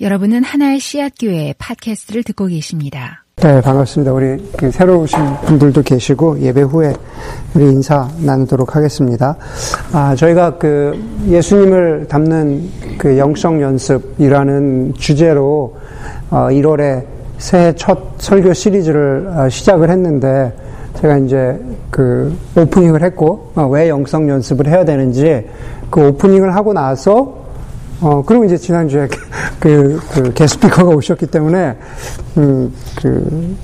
여러분은 하나의 씨앗교회 팟캐스트를 듣고 계십니다. 네, 반갑습니다. 우리 그 새로 오신 분들도 계시고 예배 후에 우리 인사 나누도록 하겠습니다. 아, 저희가 그 예수님을 담는 그 영성 연습이라는 주제로 어, 1월에 새해 첫 설교 시리즈를 어, 시작을 했는데 제가 이제 그 오프닝을 했고 어, 왜 영성 연습을 해야 되는지 그 오프닝을 하고 나서 어, 그리고 이제 지난주에 그, 그 게스피커가 오셨기 때문에, 음, 그,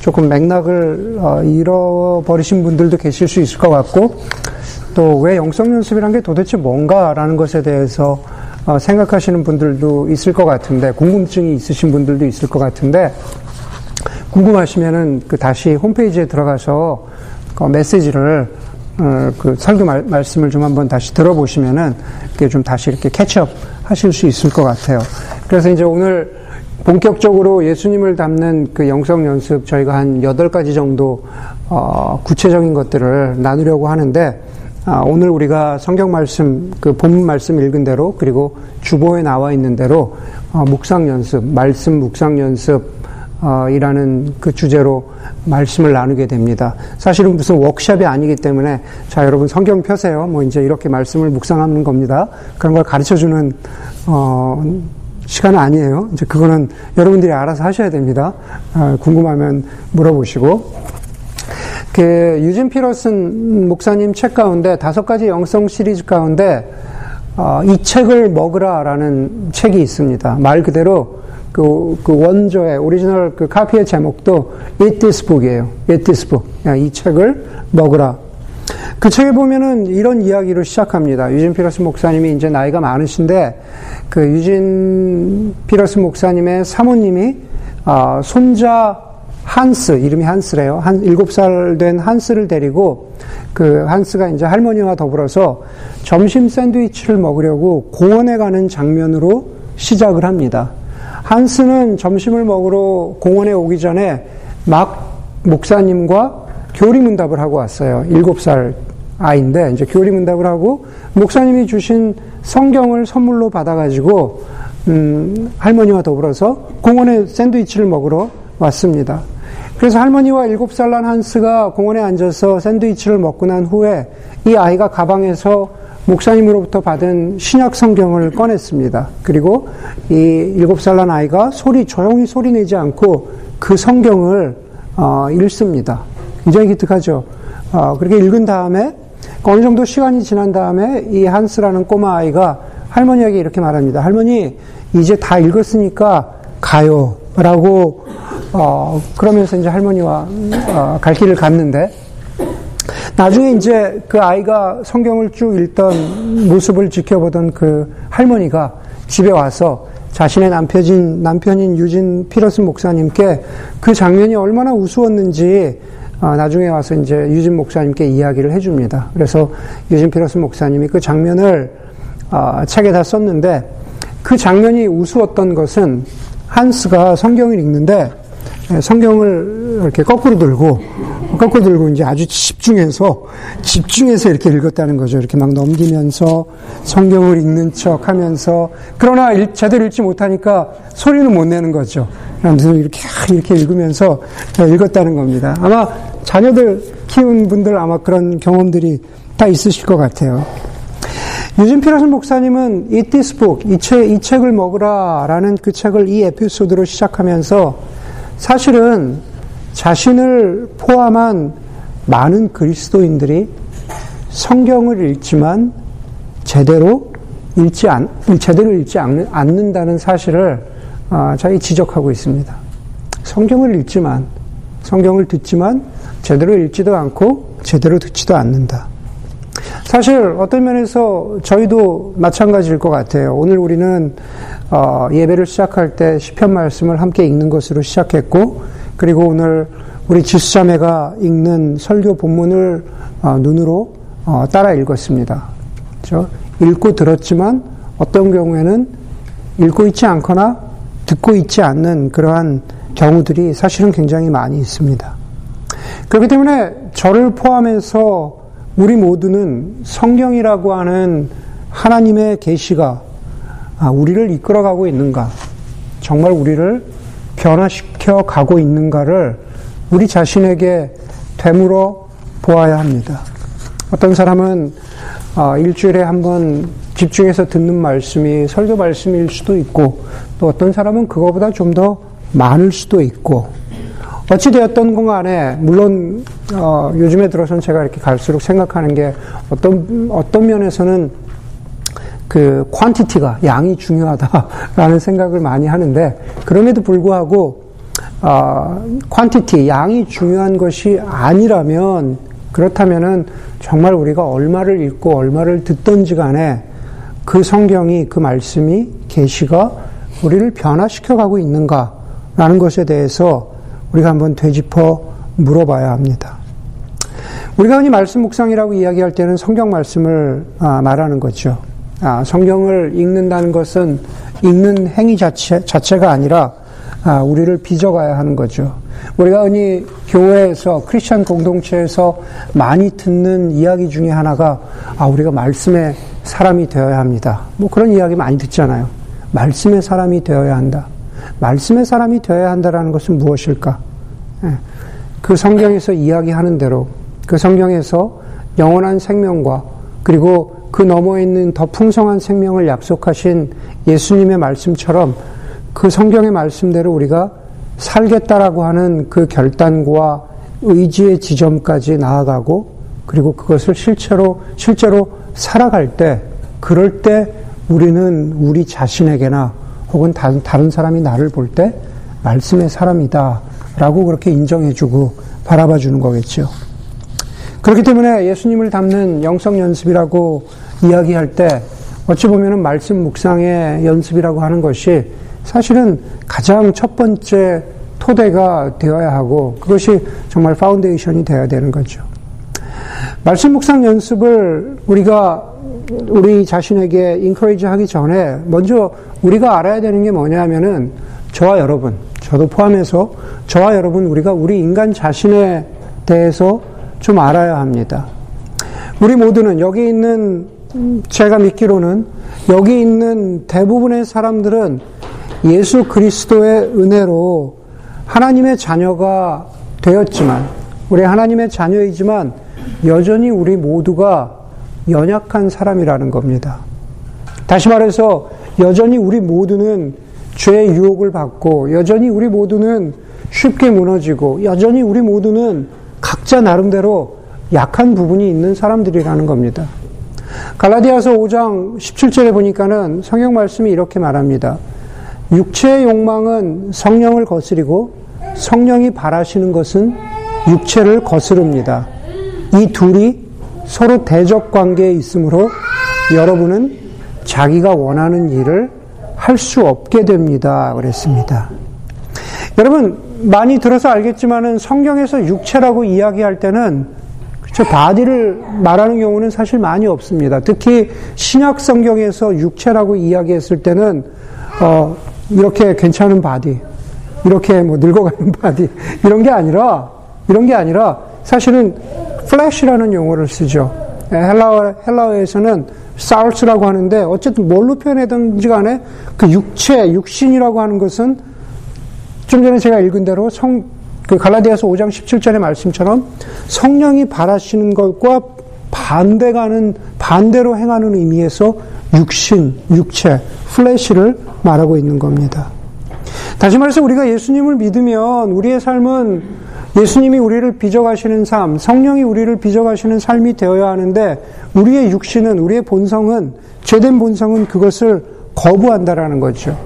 조금 맥락을 어, 잃어버리신 분들도 계실 수 있을 것 같고, 또 왜 영성 연습이란 게 도대체 뭔가라는 것에 대해서 어, 생각하시는 분들도 있을 것 같은데, 궁금증이 있으신 분들도 있을 것 같은데, 궁금하시면은 그 다시 홈페이지에 들어가서 그 메시지를 어, 그 설교 말, 말씀을 좀 한번 다시 들어보시면은 이게 좀 다시 이렇게 캐치업 하실 수 있을 것 같아요. 그래서 이제 오늘 본격적으로 예수님을 담는 그 영성 연습 저희가 한 8가지 정도 어, 구체적인 것들을 나누려고 하는데 아, 오늘 우리가 성경 말씀 그 본문 말씀 읽은 대로 그리고 주보에 나와 있는 대로 어, 묵상 연습, 말씀 묵상 연습 어, 이라는 그 주제로 말씀을 나누게 됩니다. 사실은 무슨 워크샵이 아니기 때문에 자 여러분 성경 펴세요. 뭐 이제 이렇게 말씀을 묵상하는 겁니다. 그런 걸 가르쳐 주는 어, 시간은 아니에요. 이제 그거는 여러분들이 알아서 하셔야 됩니다. 어, 궁금하면 물어보시고. 그 유진 피러슨 목사님 책 가운데 다섯 가지 영성 시리즈 가운데 어, 이 책을 먹으라라는 책이 있습니다. 말 그대로 그, 그 원조의 오리지널 그 카피의 제목도 Eat This Book이에요. Eat This Book. 이 책을 먹으라. 그 책에 보면은 이런 이야기로 시작합니다. 유진 피터슨 목사님이 이제 나이가 많으신데 그 유진 피터슨 목사님의 사모님이 아, 손자 한스 이름이 한스래요. 한 일곱 살 된 한스를 데리고 그 한스가 이제 할머니와 더불어서 점심 샌드위치를 먹으려고 공원에 가는 장면으로 시작을 합니다. 한스는 점심을 먹으러 공원에 오기 전에 막 목사님과 교리문답을 하고 왔어요. 일곱 살 아이인데 이제 교리문답을 하고 목사님이 주신 성경을 선물로 받아가지고 음, 할머니와 더불어서 공원에 샌드위치를 먹으러 왔습니다. 그래서 할머니와 일곱 살 난 한스가 공원에 앉아서 샌드위치를 먹고 난 후에 이 아이가 가방에서 목사님으로부터 받은 신약 성경을 꺼냈습니다. 그리고 이 일곱 살 난 아이가 소리, 조용히 소리 내지 않고 그 성경을 어, 읽습니다. 굉장히 기특하죠. 어, 그렇게 읽은 다음에 어느 정도 시간이 지난 다음에 이 한스라는 꼬마 아이가 할머니에게 이렇게 말합니다. 할머니, 이제 다 읽었으니까 가요. 라고, 어, 그러면서 이제 할머니와 어, 갈 길을 갔는데, 나중에 이제 그 아이가 성경을 쭉 읽던 모습을 지켜보던 그 할머니가 집에 와서 자신의 남편인, 남편인 유진 피러슨 목사님께 그 장면이 얼마나 우스웠는지 어, 나중에 와서 이제 유진 목사님께 이야기를 해줍니다. 그래서 유진 피러슨 목사님이 그 장면을 어, 책에 다 썼는데 그 장면이 우스웠던 것은 한스가 성경을 읽는데 예, 성경을 이렇게 거꾸로 들고 거꾸로 들고 이제 아주 집중해서 집중해서 이렇게 읽었다는 거죠. 이렇게 막 넘기면서 성경을 읽는 척 하면서 그러나 제대로 읽지 못하니까 소리는 못 내는 거죠. 그래서 이렇게 이렇게 읽으면서 읽었다는 겁니다. 아마 자녀들 키운 분들 아마 그런 경험들이 다 있으실 것 같아요. 유진 피라슨 목사님은 This Book, 이, 책, 이 책을 먹으라 라는 그 책을 이 에피소드로 시작하면서 사실은 자신을 포함한 많은 그리스도인들이 성경을 읽지만 제대로 읽지 않, 제대로 읽지 않는 다는 사실을 아, 자기 지적하고 있습니다. 성경을 읽지만, 성경을 듣지만 제대로 읽지도 않고 제대로 듣지도 않는다. 사실 어떤 면에서 저희도 마찬가지일 것 같아요. 오늘 우리는 어, 예배를 시작할 때 시편 말씀을 함께 읽는 것으로 시작했고, 그리고 오늘 우리 지수자매가 읽는 설교 본문을 어, 눈으로 어, 따라 읽었습니다. 그렇죠? 읽고 들었지만 어떤 경우에는 읽고 있지 않거나 듣고 있지 않는 그러한 경우들이 사실은 굉장히 많이 있습니다. 그렇기 때문에 저를 포함해서 우리 모두는 성경이라고 하는 하나님의 계시가 아, 우리를 이끌어가고 있는가? 정말 우리를 변화시켜 가고 있는가를 우리 자신에게 되물어 보아야 합니다. 어떤 사람은 아, 일주일에 한 번 집중해서 듣는 말씀이 설교 말씀일 수도 있고 또 어떤 사람은 그거보다 좀 더 많을 수도 있고 어찌되었던 건 간에 물론 어, 요즘에 들어서는 제가 이렇게 갈수록 생각하는 게 어떤 어떤 면에서는 그 퀀티티가 양이 중요하다라는 생각을 많이 하는데 그럼에도 불구하고 어, 퀀티티 양이 중요한 것이 아니라면 그렇다면은 정말 우리가 얼마를 읽고 얼마를 듣던지 간에 그 성경이 그 말씀이 계시가 우리를 변화시켜 가고 있는가라는 것에 대해서 우리가 한번 되짚어 물어봐야 합니다. 우리가 흔히 말씀 묵상이라고 이야기할 때는 성경 말씀을 아, 말하는 거죠. 아, 성경을 읽는다는 것은 읽는 행위 자체, 자체가 아니라 아, 우리를 빚어가야 하는 거죠. 우리가 흔히 교회에서 크리스천 공동체에서 많이 듣는 이야기 중에 하나가 아 우리가 말씀의 사람이 되어야 합니다. 뭐 그런 이야기 많이 듣잖아요. 말씀의 사람이 되어야 한다. 말씀의 사람이 되어야 한다라는 것은 무엇일까? 예. 그 성경에서 이야기하는 대로 그 성경에서 영원한 생명과 그리고 그 너머에 있는 더 풍성한 생명을 약속하신 예수님의 말씀처럼 그 성경의 말씀대로 우리가 살겠다라고 하는 그 결단과 의지의 지점까지 나아가고 그리고 그것을 실제로 실제로 살아갈 때 그럴 때 우리는 우리 자신에게나 혹은 다른, 다른 사람이 나를 볼 때 말씀의 사람이다 라고 그렇게 인정해주고 바라봐 주는 거겠죠. 그렇기 때문에 예수님을 닮는 영성 연습이라고 이야기할 때 어찌 보면은 말씀 묵상의 연습이라고 하는 것이 사실은 가장 첫 번째 토대가 되어야 하고 그것이 정말 foundation이 되어야 되는 거죠. 말씀 묵상 연습을 우리가 우리 자신에게 인커리지 하기 전에 먼저 우리가 알아야 되는 게 뭐냐면은 저와 여러분, 저도 포함해서 저와 여러분 우리가 우리 인간 자신에 대해서 좀 알아야 합니다. 우리 모두는 여기 있는 제가 믿기로는 여기 있는 대부분의 사람들은 예수 그리스도의 은혜로 하나님의 자녀가 되었지만, 우리 하나님의 자녀이지만, 여전히 우리 모두가 연약한 사람이라는 겁니다. 다시 말해서, 여전히 우리 모두는 죄의 유혹을 받고, 여전히 우리 모두는 쉽게 무너지고, 여전히 우리 모두는 각자 나름대로 약한 부분이 있는 사람들이라는 겁니다. 갈라디아서 5장 17절에 보니까는 성경 말씀이 이렇게 말합니다. 육체의 욕망은 성령을 거스리고 성령이 바라시는 것은 육체를 거스릅니다. 이 둘이 서로 대적 관계에 있으므로 여러분은 자기가 원하는 일을 할 수 없게 됩니다. 그랬습니다. 여러분, 많이 들어서 알겠지만은 성경에서 육체라고 이야기할 때는 그렇죠. 바디를 말하는 경우는 사실 많이 없습니다. 특히 신약 성경에서 육체라고 이야기했을 때는 어, 이렇게 괜찮은 body, 이렇게 뭐 늙어가는 body, 이런 게 아니라, 이런 게 아니라, 사실은 flesh라는 용어를 쓰죠. 예, 헬라어, 헬라어에서는 sarx라고 하는데, 어쨌든 뭘로 표현하든지 간에 그 육체, 육신이라고 하는 것은 좀 전에 제가 읽은 대로 성, 그 갈라디아서 5장 17절의 말씀처럼 성령이 바라시는 것과 반대가는, 반대로 행하는 의미에서 육신, 육체, 플래시를 말하고 있는 겁니다. 다시 말해서 우리가 예수님을 믿으면 우리의 삶은 예수님이 우리를 빚어가시는 삶, 성령이 우리를 빚어가시는 삶이 되어야 하는데 우리의 육신은, 우리의 본성은, 죄된 본성은 그것을 거부한다라는 거죠.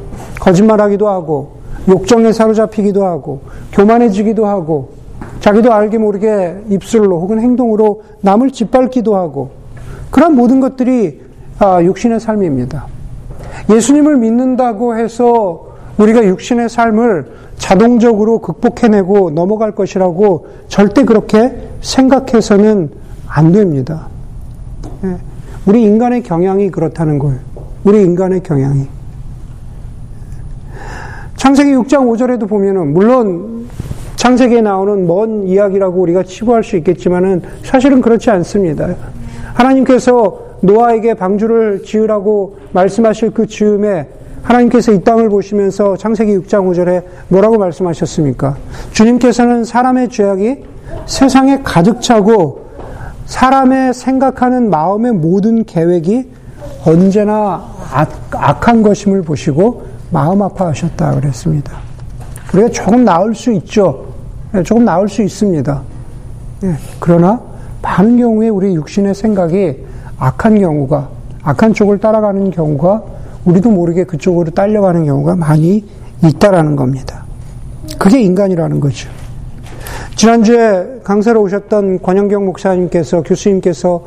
거짓말하기도 하고, 욕정에 사로잡히기도 하고, 교만해지기도 하고, 자기도 알게 모르게 입술로 혹은 행동으로 남을 짓밟기도 하고, 그런 모든 것들이 아, 육신의 삶입니다. 예수님을 믿는다고 해서 우리가 육신의 삶을 자동적으로 극복해내고 넘어갈 것이라고 절대 그렇게 생각해서는 안 됩니다. 예. 우리 인간의 경향이 그렇다는 거예요. 우리 인간의 경향이. 창세기 6장 5절에도 보면은, 물론 창세기에 나오는 먼 이야기라고 우리가 치부할 수 있겠지만은 사실은 그렇지 않습니다. 하나님께서 노아에게 방주를 지으라고 말씀하실 그 즈음에 하나님께서 이 땅을 보시면서 창세기 6장 5절에 뭐라고 말씀하셨습니까? 주님께서는 사람의 죄악이 세상에 가득 차고 사람의 생각하는 마음의 모든 계획이 언제나 악, 한 것임을 보시고 마음 아파하셨다 그랬습니다. 우리가 조금 나을 수 있죠. 네, 조금 나을 수 있습니다. 예, 그러나 많은 경우에 우리 육신의 생각이 악한 경우가 악한 쪽을 따라가는 경우가 우리도 모르게 그쪽으로 딸려가는 경우가 많이 있다라는 겁니다. 그게 인간이라는 거죠. 지난주에 강사로 오셨던 권영경 목사님께서 교수님께서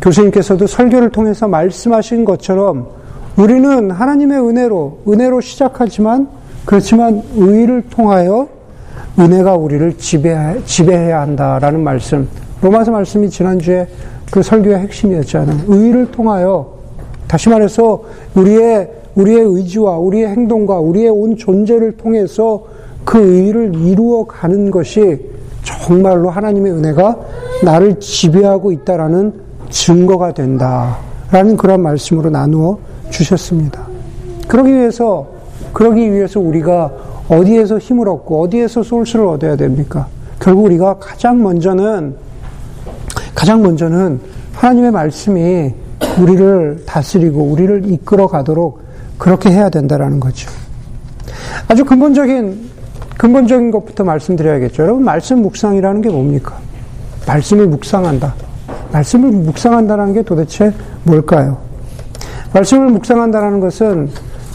교수님께서도 설교를 통해서 말씀하신 것처럼 우리는 하나님의 은혜로 은혜로 시작하지만 그렇지만 의를 통하여 은혜가 우리를 지배해, 지배해야 한다라는 말씀. 로마서 말씀이 지난주에 그 설교의 핵심이었잖아요. 의를 통하여 다시 말해서 우리의 우리의 의지와 우리의 행동과 우리의 온 존재를 통해서 그 의를 이루어 가는 것이 정말로 하나님의 은혜가 나를 지배하고 있다라는 증거가 된다라는 그런 말씀으로 나누어 주셨습니다. 그러기 위해서 그러기 위해서 우리가 어디에서 힘을 얻고 어디에서 소스를 얻어야 됩니까? 결국 우리가 가장 먼저는 가장 먼저는 하나님의 말씀이 우리를 다스리고 우리를 이끌어 가도록 그렇게 해야 된다라는 거죠. 아주 근본적인 근본적인 것부터 말씀드려야겠죠. 여러분 말씀 묵상이라는 게 뭡니까? 말씀을 묵상한다. 말씀을 묵상한다는 게 도대체 뭘까요? 말씀을 묵상한다는 것은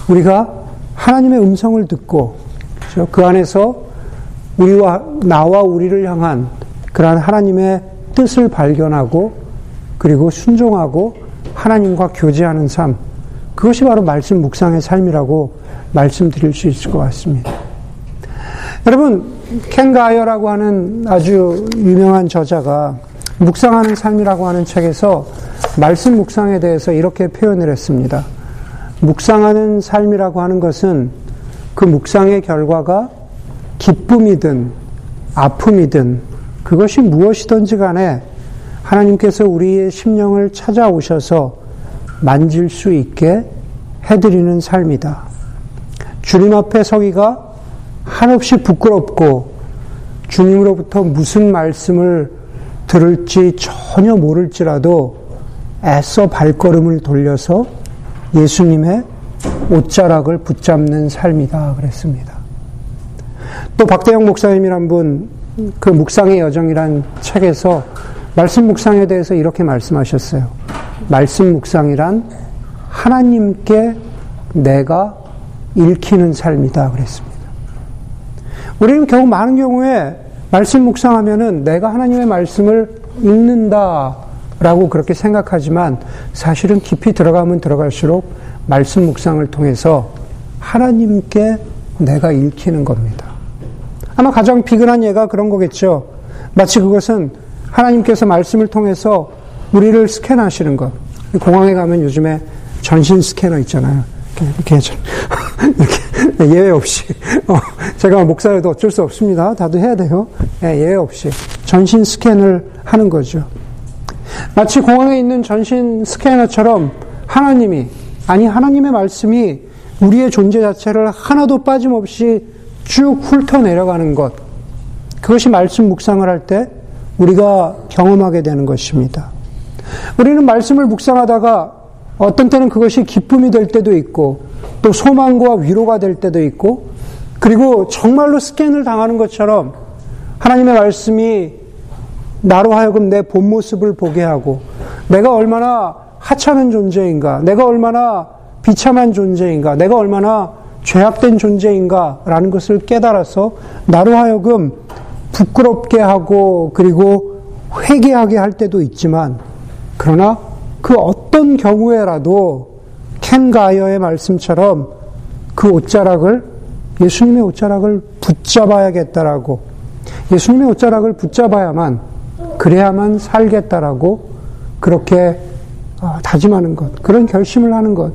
우리가 하나님의 음성을 듣고 그렇죠? 그 안에서 우리와 나와 우리를 향한 그러한 하나님의 뜻을 발견하고 그리고 순종하고 하나님과 교제하는 삶 그것이 바로 말씀 묵상의 삶이라고 말씀드릴 수 있을 것 같습니다. 여러분 켄 가이어라고 하는 아주 유명한 저자가 묵상하는 삶이라고 하는 책에서 말씀 묵상에 대해서 이렇게 표현을 했습니다. 묵상하는 삶이라고 하는 것은 그 묵상의 결과가 기쁨이든 아픔이든 그것이 무엇이든지 간에 하나님께서 우리의 심령을 찾아오셔서 만질 수 있게 해드리는 삶이다. 주님 앞에 서기가 한없이 부끄럽고 주님으로부터 무슨 말씀을 들을지 전혀 모를지라도 애써 발걸음을 돌려서 예수님의 옷자락을 붙잡는 삶이다 그랬습니다. 또 박대영 목사님이란 분 그 묵상의 여정이란 책에서 말씀 묵상에 대해서 이렇게 말씀하셨어요. 말씀 묵상이란 하나님께 내가 읽히는 삶이다 그랬습니다. 우리는 결국 많은 경우에 말씀 묵상하면은 내가 하나님의 말씀을 읽는다라고 그렇게 생각하지만 사실은 깊이 들어가면 들어갈수록 말씀 묵상을 통해서 하나님께 내가 읽히는 겁니다. 아마 가장 비근한 예가 그런 거겠죠. 마치 그것은 하나님께서 말씀을 통해서 우리를 스캔하시는 것. 공항에 가면 요즘에 전신 스캐너 있잖아요. 이렇게, 이렇게, 이렇게 예외 없이. 어, 제가 목사여도 어쩔 수 없습니다. 다들 해야 돼요. 예, 예외 없이. 전신 스캔을 하는 거죠. 마치 공항에 있는 전신 스캐너처럼 하나님이, 아니, 하나님의 말씀이 우리의 존재 자체를 하나도 빠짐없이 쭉 훑어 내려가는 것. 그것이 말씀 묵상을 할 때 우리가 경험하게 되는 것입니다. 우리는 말씀을 묵상하다가 어떤 때는 그것이 기쁨이 될 때도 있고 또 소망과 위로가 될 때도 있고 그리고 정말로 스캔을 당하는 것처럼 하나님의 말씀이 나로 하여금 내 본 모습을 보게 하고 내가 얼마나 하찮은 존재인가, 내가 얼마나 비참한 존재인가, 내가 얼마나 죄악된 존재인가라는 것을 깨달아서 나로 하여금 부끄럽게 하고 그리고 회개하게 할 때도 있지만 그러나 그 어떤 경우에라도 켄 가이어의 말씀처럼 그 옷자락을 예수님의 옷자락을 붙잡아야겠다라고 예수님의 옷자락을 붙잡아야만 그래야만 살겠다라고 그렇게 어, 다짐하는 것 그런 결심을 하는 것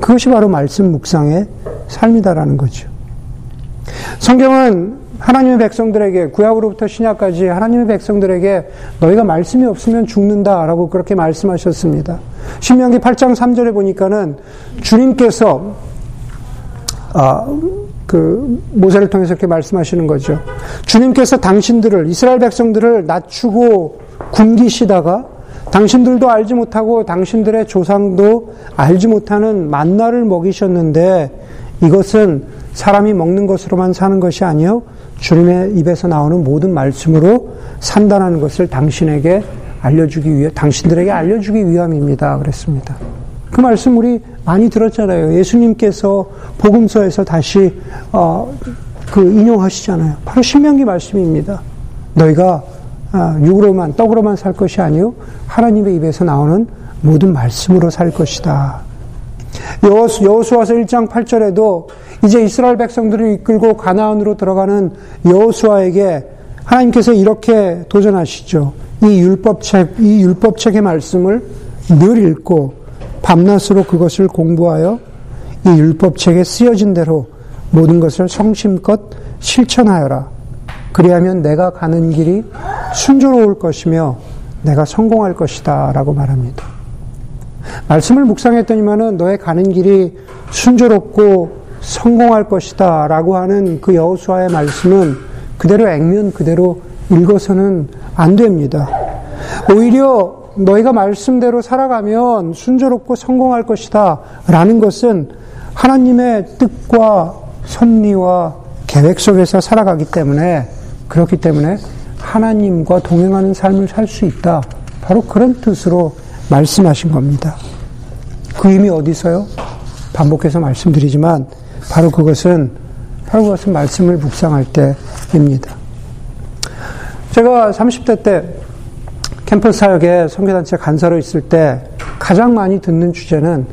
그것이 바로 말씀 묵상의 삶이다라는 거죠. 성경은 하나님의 백성들에게 구약으로부터 신약까지 하나님의 백성들에게 너희가 말씀이 없으면 죽는다라고 그렇게 말씀하셨습니다. 신명기 8장 3절에 보니까는 주님께서 아, 그 모세를 통해서 이렇게 말씀하시는 거죠. 주님께서 당신들을 이스라엘 백성들을 낮추고 굶기시다가 당신들도 알지 못하고 당신들의 조상도 알지 못하는 만나를 먹이셨는데 이것은 사람이 먹는 것으로만 사는 것이 아니요 주님의 입에서 나오는 모든 말씀으로 산다는 것을 당신에게 알려주기 위해 당신들에게 알려주기 위함입니다. 그랬습니다. 그 말씀 우리 많이 들었잖아요. 예수님께서 복음서에서 다시 어, 그 인용하시잖아요. 바로 신명기 말씀입니다. 너희가 아, 육으로만 떡으로만 살 것이 아니요 하나님의 입에서 나오는 모든 말씀으로 살 것이다. 여호수, 여호수아서 1장 8절에도 이제 이스라엘 백성들을 이끌고 가나안으로 들어가는 여호수아에게 하나님께서 이렇게 도전하시죠. 이 율법책, 이 율법책의 말씀을 늘 읽고 밤낮으로 그것을 공부하여 이 율법책에 쓰여진 대로 모든 것을 성심껏 실천하여라. 그리하면 내가 가는 길이 순조로울 것이며 내가 성공할 것이다. 라고 말합니다. 말씀을 묵상했더니만은 너의 가는 길이 순조롭고 성공할 것이다. 라고 하는 그 여호수아의 말씀은 그대로 액면 그대로 읽어서는 안 됩니다. 오히려 너희가 말씀대로 살아가면 순조롭고 성공할 것이다. 라는 것은 하나님의 뜻과 섭리와 계획 속에서 살아가기 때문에 그렇기 때문에 하나님과 동행하는 삶을 살 수 있다. 바로 그런 뜻으로 말씀하신 겁니다. 그 의미 어디서요? 반복해서 말씀드리지만 바로 그것은 바로 그것은 말씀을 묵상할 때입니다. 제가 30대 때 캠퍼스 사역에 선교단체 간사로 있을 때 가장 많이 듣는 주제는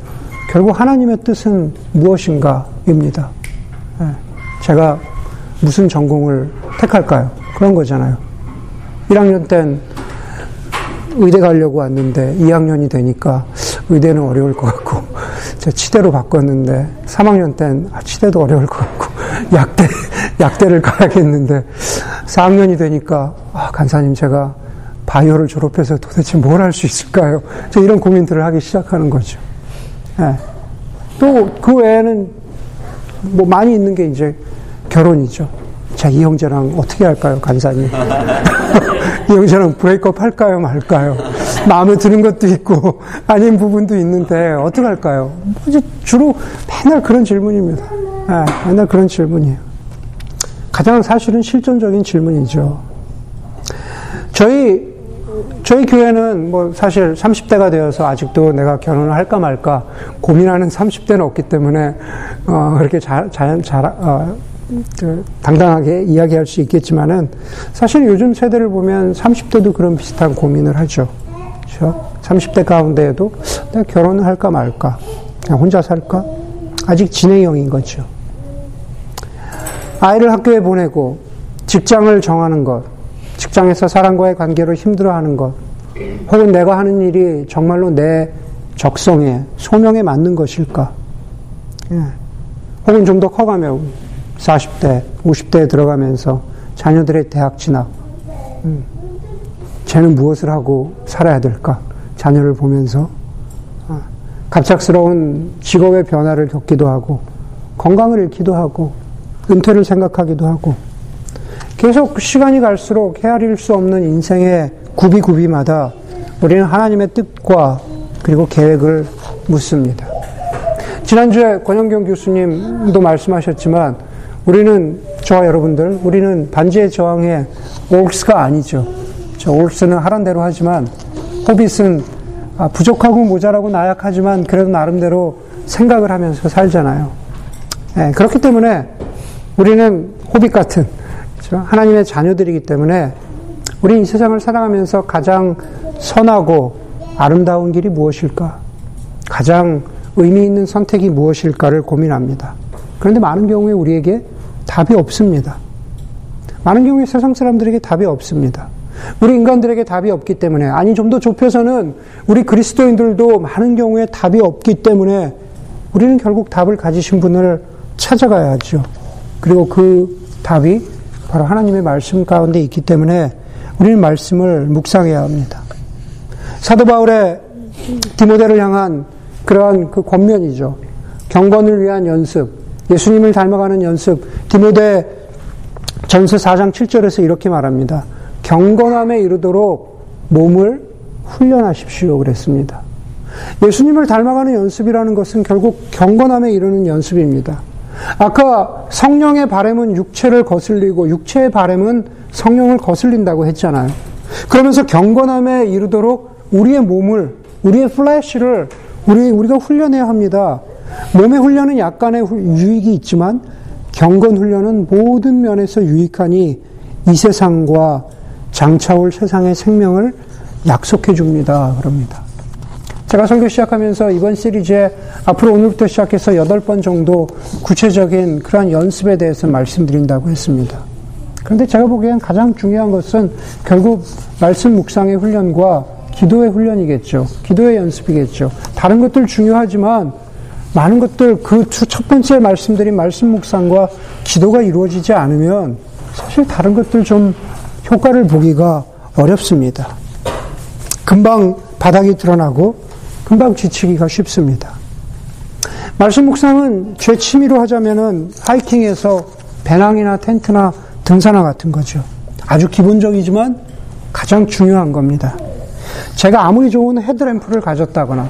결국 하나님의 뜻은 무엇인가입니다. 예, 제가 무슨 전공을 택할까요? 그런 거잖아요. 1학년 땐 의대 가려고 왔는데 2학년이 되니까 의대는 어려울 것 같고 제가 치대로 바꿨는데 3학년 땐 아, 치대도 어려울 것 같고 약대 약대를 가야겠는데 4학년이 되니까 아, 간사님 제가 바이오를 졸업해서 도대체 뭘 할 수 있을까요? 저 이런 고민들을 하기 시작하는 거죠. 네. 또그 외에는 뭐 많이 있는 게 이제 결혼이죠. 자, 이 형제랑 어떻게 할까요, 간사님? 이 형제랑 브레이크업 할까요, 말까요? 마음에 드는 것도 있고, 아닌 부분도 있는데, 어떻게 할까요? 뭐 주로 맨날 그런 질문입니다. 네, 맨날 그런 질문이에요. 가장 사실은 실존적인 질문이죠. 저희 저희 교회는 뭐 사실 30대가 되어서 아직도 내가 결혼을 할까 말까 고민하는 30대는 없기 때문에 어 그렇게 자, 자연 잘 어, 그 당당하게 이야기할 수 있겠지만은 사실 요즘 세대를 보면 30대도 그런 비슷한 고민을 하죠. 그렇죠? 30대 가운데에도 내가 결혼을 할까 말까 그냥 혼자 살까 아직 진행형인 거죠. 아이를 학교에 보내고 직장을 정하는 것 직장에서 사람과의 관계로 힘들어하는 것, 혹은 내가 하는 일이 정말로 내 적성에, 소명에 맞는 것일까? 예. 혹은 좀 더 커가면 40대, 50대에 들어가면서 자녀들의 대학 진학, 음. 쟤는 무엇을 하고 살아야 될까? 자녀를 보면서 어. 갑작스러운 직업의 변화를 겪기도 하고 건강을 잃기도 하고 은퇴를 생각하기도 하고 계속 시간이 갈수록 헤아릴 수 없는 인생의 구비구비마다 우리는 하나님의 뜻과 그리고 계획을 묻습니다. 지난주에 권영경 교수님도 말씀하셨지만 우리는 저와 여러분들 우리는 반지의 저항의 올스가 아니죠. 저 올스는 하란 대로 하지만 호빗은 아, 부족하고 모자라고 나약하지만 그래도 나름대로 생각을 하면서 살잖아요. 네, 그렇기 때문에 우리는 호빗 같은 그렇죠? 하나님의 자녀들이기 때문에 우리 이 세상을 살아가면서 가장 선하고 아름다운 길이 무엇일까? 가장 의미 있는 선택이 무엇일까를 고민합니다. 그런데 많은 경우에 우리에게 답이 없습니다. 많은 경우에 세상 사람들에게 답이 없습니다. 우리 인간들에게 답이 없기 때문에, 아니, 좀 더 좁혀서는 우리 그리스도인들도 많은 경우에 답이 없기 때문에 우리는 결국 답을 가지신 분을 찾아가야 죠 그리고 그 답이 바로 하나님의 말씀 가운데 있기 때문에 우리는 말씀을 묵상해야 합니다. 사도 바울의 디모데를 향한 그러한 그 권면이죠. 경건을 위한 연습, 예수님을 닮아가는 연습. 디모데 전서 4장 7절에서 이렇게 말합니다. 경건함에 이르도록 몸을 훈련하십시오. 그랬습니다. 예수님을 닮아가는 연습이라는 것은 결국 경건함에 이르는 연습입니다. 아까 성령의 바램은 육체를 거슬리고 육체의 바램은 성령을 거슬린다고 했잖아요. 그러면서 경건함에 이르도록 우리의 몸을, 우리의 플래시를 우리, 우리가 훈련해야 합니다. 몸의 훈련은 약간의 유익이 있지만 경건 훈련은 모든 면에서 유익하니 이 세상과 장차 올 세상의 생명을 약속해 줍니다. 그럽니다. 제가 설교 시작하면서 이번 시리즈에 앞으로 오늘부터 시작해서 8번 정도 구체적인 그러한 연습에 대해서 말씀드린다고 했습니다. 그런데 제가 보기엔 가장 중요한 것은 결국 말씀 묵상의 훈련과 기도의 훈련이겠죠. 기도의 연습이겠죠. 다른 것들 중요하지만 많은 것들 그 첫 번째 말씀드린 말씀 묵상과 기도가 이루어지지 않으면 사실 다른 것들 좀 효과를 보기가 어렵습니다. 금방 바닥이 드러나고 금방 지치기가 쉽습니다. 말씀 묵상은 제 취미로 하자면은 하이킹에서 배낭이나 텐트나 등산화 같은 거죠. 아주 기본적이지만 가장 중요한 겁니다. 제가 아무리 좋은 헤드램프를 가졌다거나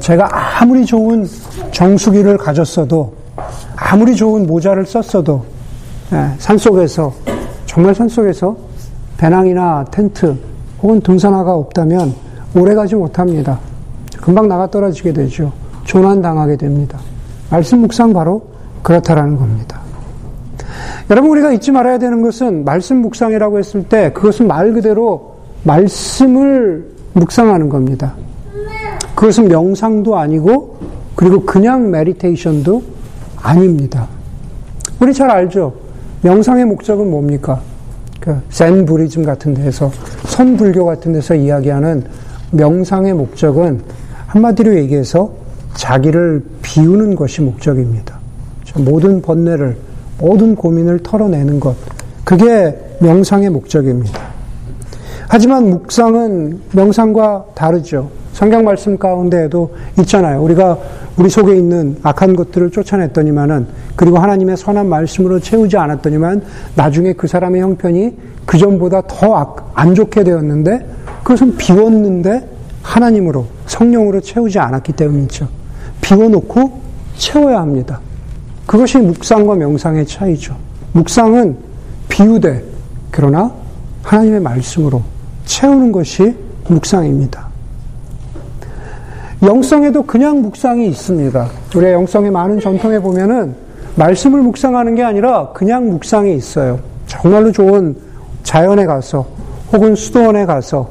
제가 아무리 좋은 정수기를 가졌어도 아무리 좋은 모자를 썼어도 예, 산속에서 정말 산속에서 배낭이나 텐트 혹은 등산화가 없다면 오래가지 못합니다. 금방 나가 떨어지게 되죠. 조난 당하게 됩니다. 말씀 묵상 바로 그렇다라는 겁니다. 여러분 우리가 잊지 말아야 되는 것은 말씀 묵상이라고 했을 때 그것은 말 그대로 말씀을 묵상하는 겁니다. 그것은 명상도 아니고 그리고 그냥 메디테이션도 아닙니다. 우리 잘 알죠? 명상의 목적은 뭡니까? 그센 부리즘 같은 데서 선불교 같은 데서 이야기하는 명상의 목적은 한마디로 얘기해서 자기를 비우는 것이 목적입니다. 모든 번뇌를 모든 고민을 털어내는 것 그게 명상의 목적입니다. 하지만 묵상은 명상과 다르죠. 성경 말씀 가운데에도 있잖아요. 우리가 우리 속에 있는 악한 것들을 쫓아냈더니만은 그리고 하나님의 선한 말씀으로 채우지 않았더니만 나중에 그 사람의 형편이 그 전보다 더 안 좋게 되었는데 그것은 비웠는데 하나님으로 성령으로 채우지 않았기 때문이죠. 비워놓고 채워야 합니다. 그것이 묵상과 명상의 차이죠. 묵상은 비우되 그러나 하나님의 말씀으로 채우는 것이 묵상입니다. 영성에도 그냥 묵상이 있습니다. 우리가 영성의 많은 전통에 보면은 말씀을 묵상하는 게 아니라 그냥 묵상이 있어요. 정말로 좋은 자연에 가서 혹은 수도원에 가서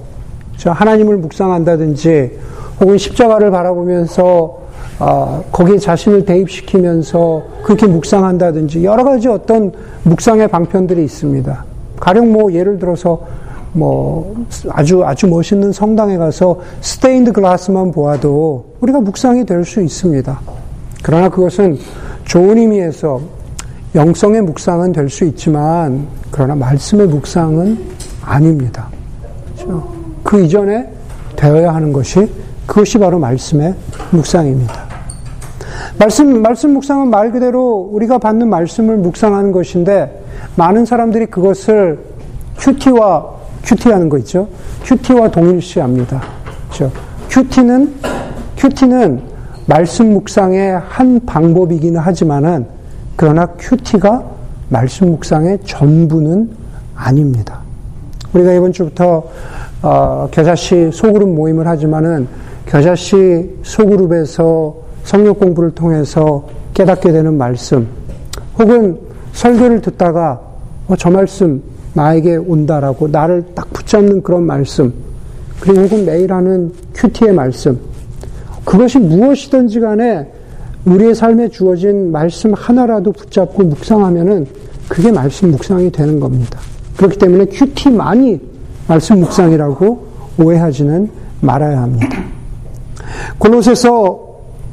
하나님을 묵상한다든지 혹은 십자가를 바라보면서 어, 거기에 자신을 대입시키면서 그렇게 묵상한다든지 여러 가지 어떤 묵상의 방편들이 있습니다. 가령 뭐 예를 들어서 뭐 아주 아주 멋있는 성당에 가서 스테인드 글라스만 보아도 우리가 묵상이 될 수 있습니다. 그러나 그것은 좋은 의미에서 영성의 묵상은 될 수 있지만 그러나 말씀의 묵상은 아닙니다. 그렇죠? 그 이전에 되어야 하는 것이 그것이 바로 말씀의 묵상입니다. 말씀 말씀 묵상은 말 그대로 우리가 받는 말씀을 묵상하는 것인데 많은 사람들이 그것을 큐티와 큐티하는 거 있죠? 큐티와 동일시합니다. 그렇죠? 큐티는 큐티는 말씀 묵상의 한 방법이기는 하지만은 그러나 큐티가 말씀 묵상의 전부는 아닙니다. 우리가 이번 주부터 어, 겨자씨 소그룹 모임을 하지만은 겨자씨 소그룹에서 성역 공부를 통해서 깨닫게 되는 말씀, 혹은 설교를 듣다가 어, 저 말씀 나에게 온다라고 나를 딱 붙잡는 그런 말씀, 그리고 혹은 매일 하는 큐티의 말씀, 그것이 무엇이든지 간에 우리의 삶에 주어진 말씀 하나라도 붙잡고 묵상하면은 그게 말씀 묵상이 되는 겁니다. 그렇기 때문에 큐티만이 말씀 묵상이라고 오해하지는 말아야 합니다. 골로새서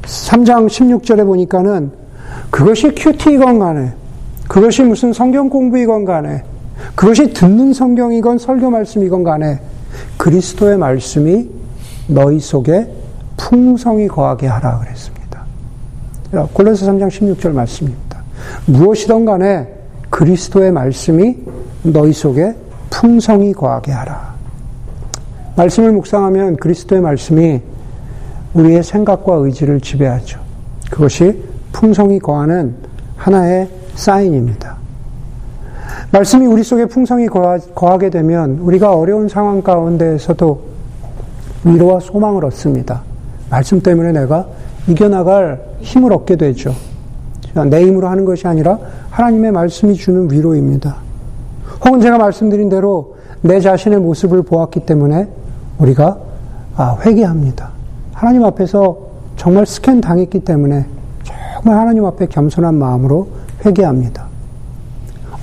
3장 16절에 보니까는 그것이 큐티건 간에 그것이 무슨 성경 공부이건 간에 그것이 듣는 성경이건 설교 말씀이건 간에 그리스도의 말씀이 너희 속에 풍성히 거하게 하라 그랬습니다. 골로새 3장 16절 말씀입니다. 무엇이든 간에 그리스도의 말씀이 너희 속에 풍성히 거하게 하라. 말씀을 묵상하면 그리스도의 말씀이 우리의 생각과 의지를 지배하죠. 그것이 풍성히 거하는 하나의 사인입니다. 말씀이 우리 속에 풍성히 거하, 게 되면 우리가 어려운 상황 가운데에서도 위로와 소망을 얻습니다. 말씀 때문에 내가 이겨나갈 힘을 얻게 되죠. 내 힘으로 하는 것이 아니라 하나님의 말씀이 주는 위로입니다. 혹은 제가 말씀드린 대로 내 자신의 모습을 보았기 때문에 우리가 아, 회개합니다. 하나님 앞에서 정말 스캔 당했기 때문에 정말 하나님 앞에 겸손한 마음으로 회개합니다.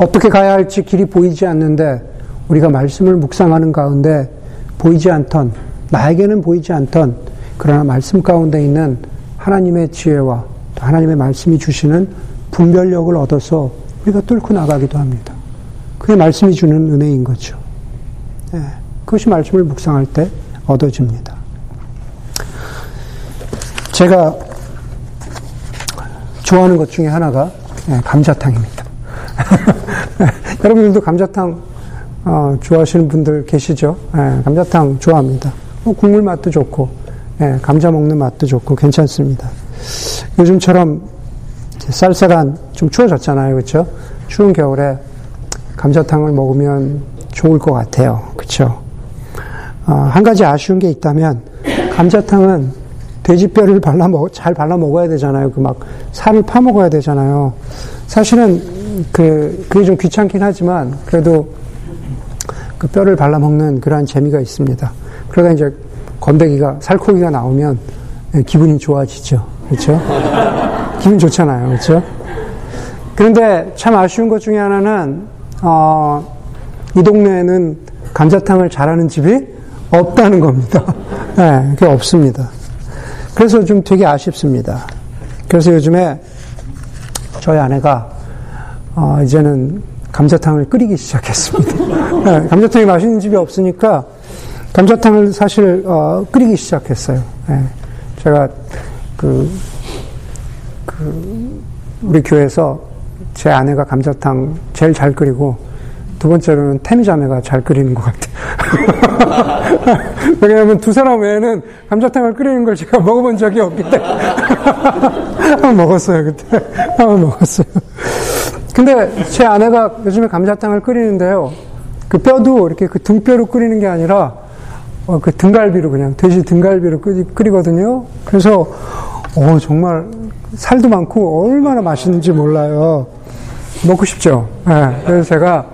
어떻게 가야 할지 길이 보이지 않는데 우리가 말씀을 묵상하는 가운데 보이지 않던 나에게는 보이지 않던 그러나 말씀 가운데 있는 하나님의 지혜와 하나님의 말씀이 주시는 분별력을 얻어서 우리가 뚫고 나가기도 합니다. 그게 말씀이 주는 은혜인 거죠. 네, 그것이 말씀을 묵상할 때 얻어집니다. 제가 좋아하는 것 중에 하나가 네, 감자탕입니다. 여러분들도 감자탕 어, 좋아하시는 분들 계시죠? 네, 감자탕 좋아합니다. 뭐 국물 맛도 좋고, 네, 감자 먹는 맛도 좋고 괜찮습니다. 요즘처럼 쌀쌀한 좀 추워졌잖아요, 그렇죠? 추운 겨울에 감자탕을 먹으면 좋을 것 같아요, 그렇죠? 어, 한 가지 아쉬운 게 있다면 감자탕은 돼지뼈를 발라 먹, 잘 발라 먹어야 되잖아요. 그 막 살을 파 먹어야 되잖아요. 사실은 그 그게 좀 귀찮긴 하지만 그래도 그 뼈를 발라 먹는 그러한 재미가 있습니다. 그러다 이제 건더기가 살코기가 나오면 기분이 좋아지죠. 그렇죠? 기분 좋잖아요. 그렇죠? 그런데 참 아쉬운 것 중에 하나는 어, 이 동네에는 감자탕을 잘하는 집이 없다는 겁니다. 네, 그게 없습니다. 그래서 좀 되게 아쉽습니다. 그래서 요즘에 저희 아내가 어, 이제는 감자탕을 끓이기 시작했습니다. 네, 감자탕이 맛있는 집이 없으니까 감자탕을 사실 어, 끓이기 시작했어요. 네, 제가 그, 그, 우리 교회에서 제 아내가 감자탕 제일 잘 끓이고, 두 번째로는 태미 자매가 잘 끓이는 것 같아요. 왜냐하면 두 사람 외에는 감자탕을 끓이는 걸 제가 먹어본 적이 없기 때문에. 한번 먹었어요, 그때. 한번 먹었어요. 근데 제 아내가 요즘에 감자탕을 끓이는데요. 그 뼈도 이렇게 그 등뼈로 끓이는 게 아니라 어, 그 등갈비로 그냥 돼지 등갈비로 끓이, 거든요 그래서 어, 정말 살도 많고 얼마나 맛있는지 몰라요. 먹고 싶죠. 네, 그래서 제가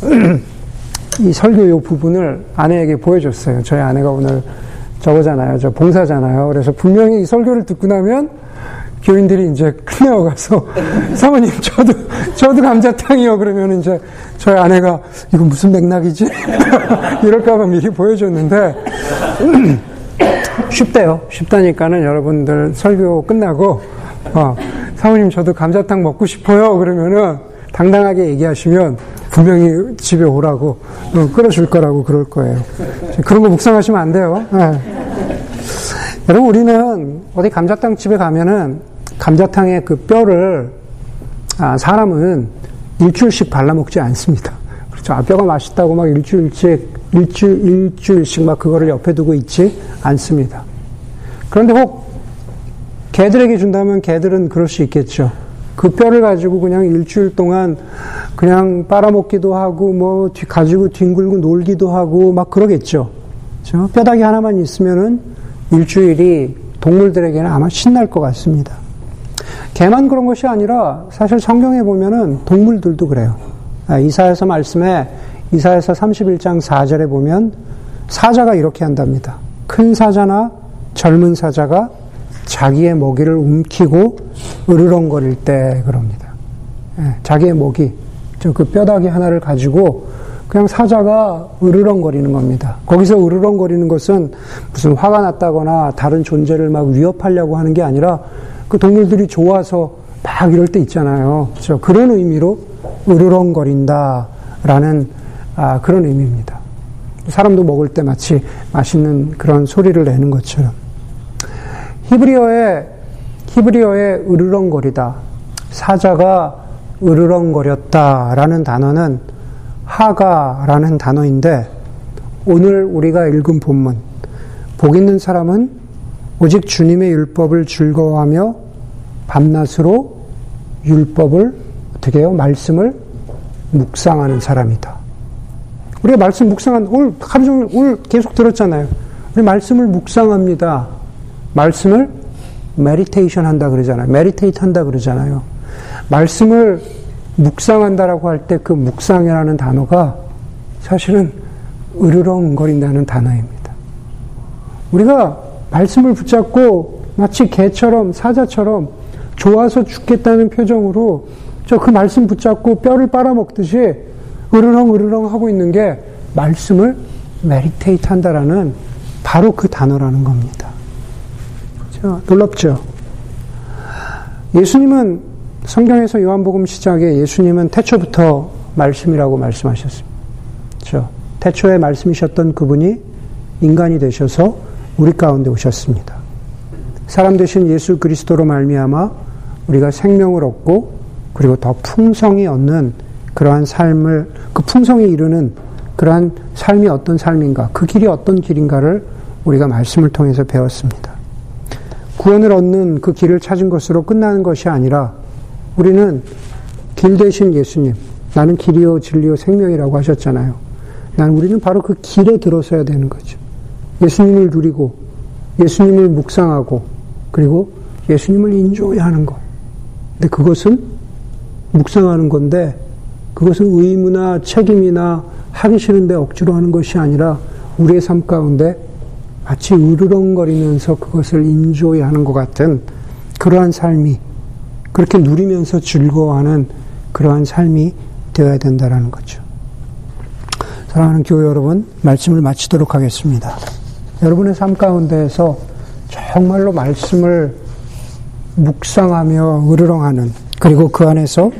이 설교 요 부분을 아내에게 보여줬어요. 저희 아내가 오늘 저거잖아요. 저 봉사잖아요. 그래서 분명히 이 설교를 듣고 나면 교인들이 이제 끝내어 가서 사모님 저도 저도 감자탕이요. 그러면 이제 저희 아내가 이거 무슨 맥락이지? 이럴까봐 미리 보여줬는데. 쉽대요. 쉽다니까는 여러분들 설교 끝나고 어, 사모님 저도 감자탕 먹고 싶어요. 그러면은 당당하게 얘기하시면 분명히 집에 오라고 어, 끌어줄 거라고 그럴 거예요. 그런 거 묵상하시면 안 돼요. 네. 여러분 우리는 어디 감자탕 집에 가면은 감자탕의 그 뼈를 아, 사람은 일주일씩 발라 먹지 않습니다. 그렇죠. 아, 뼈가 맛있다고 막 일주일씩, 일주일, 일주일씩 막 그거를 옆에 두고 있지 않습니다. 그런데 혹 개들에게 준다면 개들은 그럴 수 있겠죠. 그 뼈를 가지고 그냥 일주일 동안 그냥 빨아먹기도 하고 뭐 가지고 뒹굴고 놀기도 하고 막 그러겠죠. 그렇죠? 뼈다귀 하나만 있으면은 일주일이 동물들에게는 아마 신날 것 같습니다. 개만 그런 것이 아니라 사실 성경에 보면은 동물들도 그래요. 아, 이사에서 말씀에 이사에서 31장 4절에 보면 사자가 이렇게 한답니다. 큰 사자나 젊은 사자가 자기의 먹이를 움키고 으르렁거릴 때 그럽니다. 예, 자기의 먹이, 그 뼈다귀 하나를 가지고 그냥 사자가 으르렁거리는 겁니다. 거기서 으르렁거리는 것은 무슨 화가 났다거나 다른 존재를 막 위협하려고 하는 게 아니라 그 동물들이 좋아서 막 이럴 때 있잖아요. 그렇죠? 그런 의미로 으르렁거린다라는 아, 그런 의미입니다. 사람도 먹을 때 마치 맛있는 그런 소리를 내는 것처럼 히브리어의 히브리어의 으르렁거리다 사자가 으르렁거렸다라는 단어는 하가라는 단어인데 오늘 우리가 읽은 본문 복 있는 사람은 오직 주님의 율법을 즐거워하며 밤낮으로 율법을 어떻게 해요? 말씀을 묵상하는 사람이다. 우리가 말씀 묵상한 오늘 하루 종일 오늘 계속 들었잖아요. 우리 말씀을 묵상합니다. 말씀을 meditation 한다 그러잖아요. meditate 한다 그러잖아요. 말씀을 묵상한다라고 할 때 그 묵상이라는 단어가 사실은 으르렁거린다는 단어입니다. 우리가 말씀을 붙잡고 마치 개처럼 사자처럼 좋아서 죽겠다는 표정으로 저 그 말씀 붙잡고 뼈를 빨아먹듯이 으르렁 으르렁 하고 있는 게 말씀을 메디테이트 한다라는 바로 그 단어라는 겁니다. 자, 놀랍죠? 예수님은 성경에서 요한복음 시작에 예수님은 태초부터 말씀이라고 말씀하셨습니다. 그렇죠? 태초에 말씀이셨던 그분이 인간이 되셔서 우리 가운데 오셨습니다. 사람 되신 예수 그리스도로 말미암아 우리가 생명을 얻고 그리고 더 풍성히 얻는 그러한 삶을 그 풍성히 이루는 그러한 삶이 어떤 삶인가 그 길이 어떤 길인가를 우리가 말씀을 통해서 배웠습니다. 구원을 얻는 그 길을 찾은 것으로 끝나는 것이 아니라 우리는 길 대신 예수님 나는 길이요 진리요 생명이라고 하셨잖아요. 난 우리는 바로 그 길에 들어서야 되는 거죠. 예수님을 누리고 예수님을 묵상하고 그리고 예수님을 인조해하는 것. 근데 그것은 묵상하는 건데 그것은 의무나 책임이나 하기 싫은데 억지로 하는 것이 아니라 우리의 삶 가운데 마치 으르렁거리면서 그것을 인조해하는 것 같은 그러한 삶이 그렇게 누리면서 즐거워하는 그러한 삶이 되어야 된다라는 거죠. 사랑하는 교회 여러분, 말씀을 마치도록 하겠습니다. 여러분의 삶 가운데에서 정말로 말씀을 묵상하며 으르렁하는 그리고 그 안에서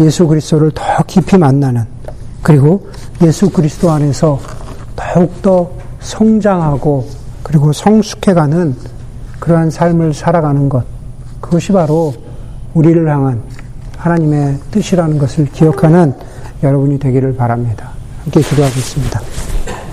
예수 그리스도를 더 깊이 만나는 그리고 예수 그리스도 안에서 더욱더 성장하고 그리고 성숙해가는 그러한 삶을 살아가는 것 그것이 바로 우리를 향한 하나님의 뜻이라는 것을 기억하는 여러분이 되기를 바랍니다. 함께 기도하겠습니다.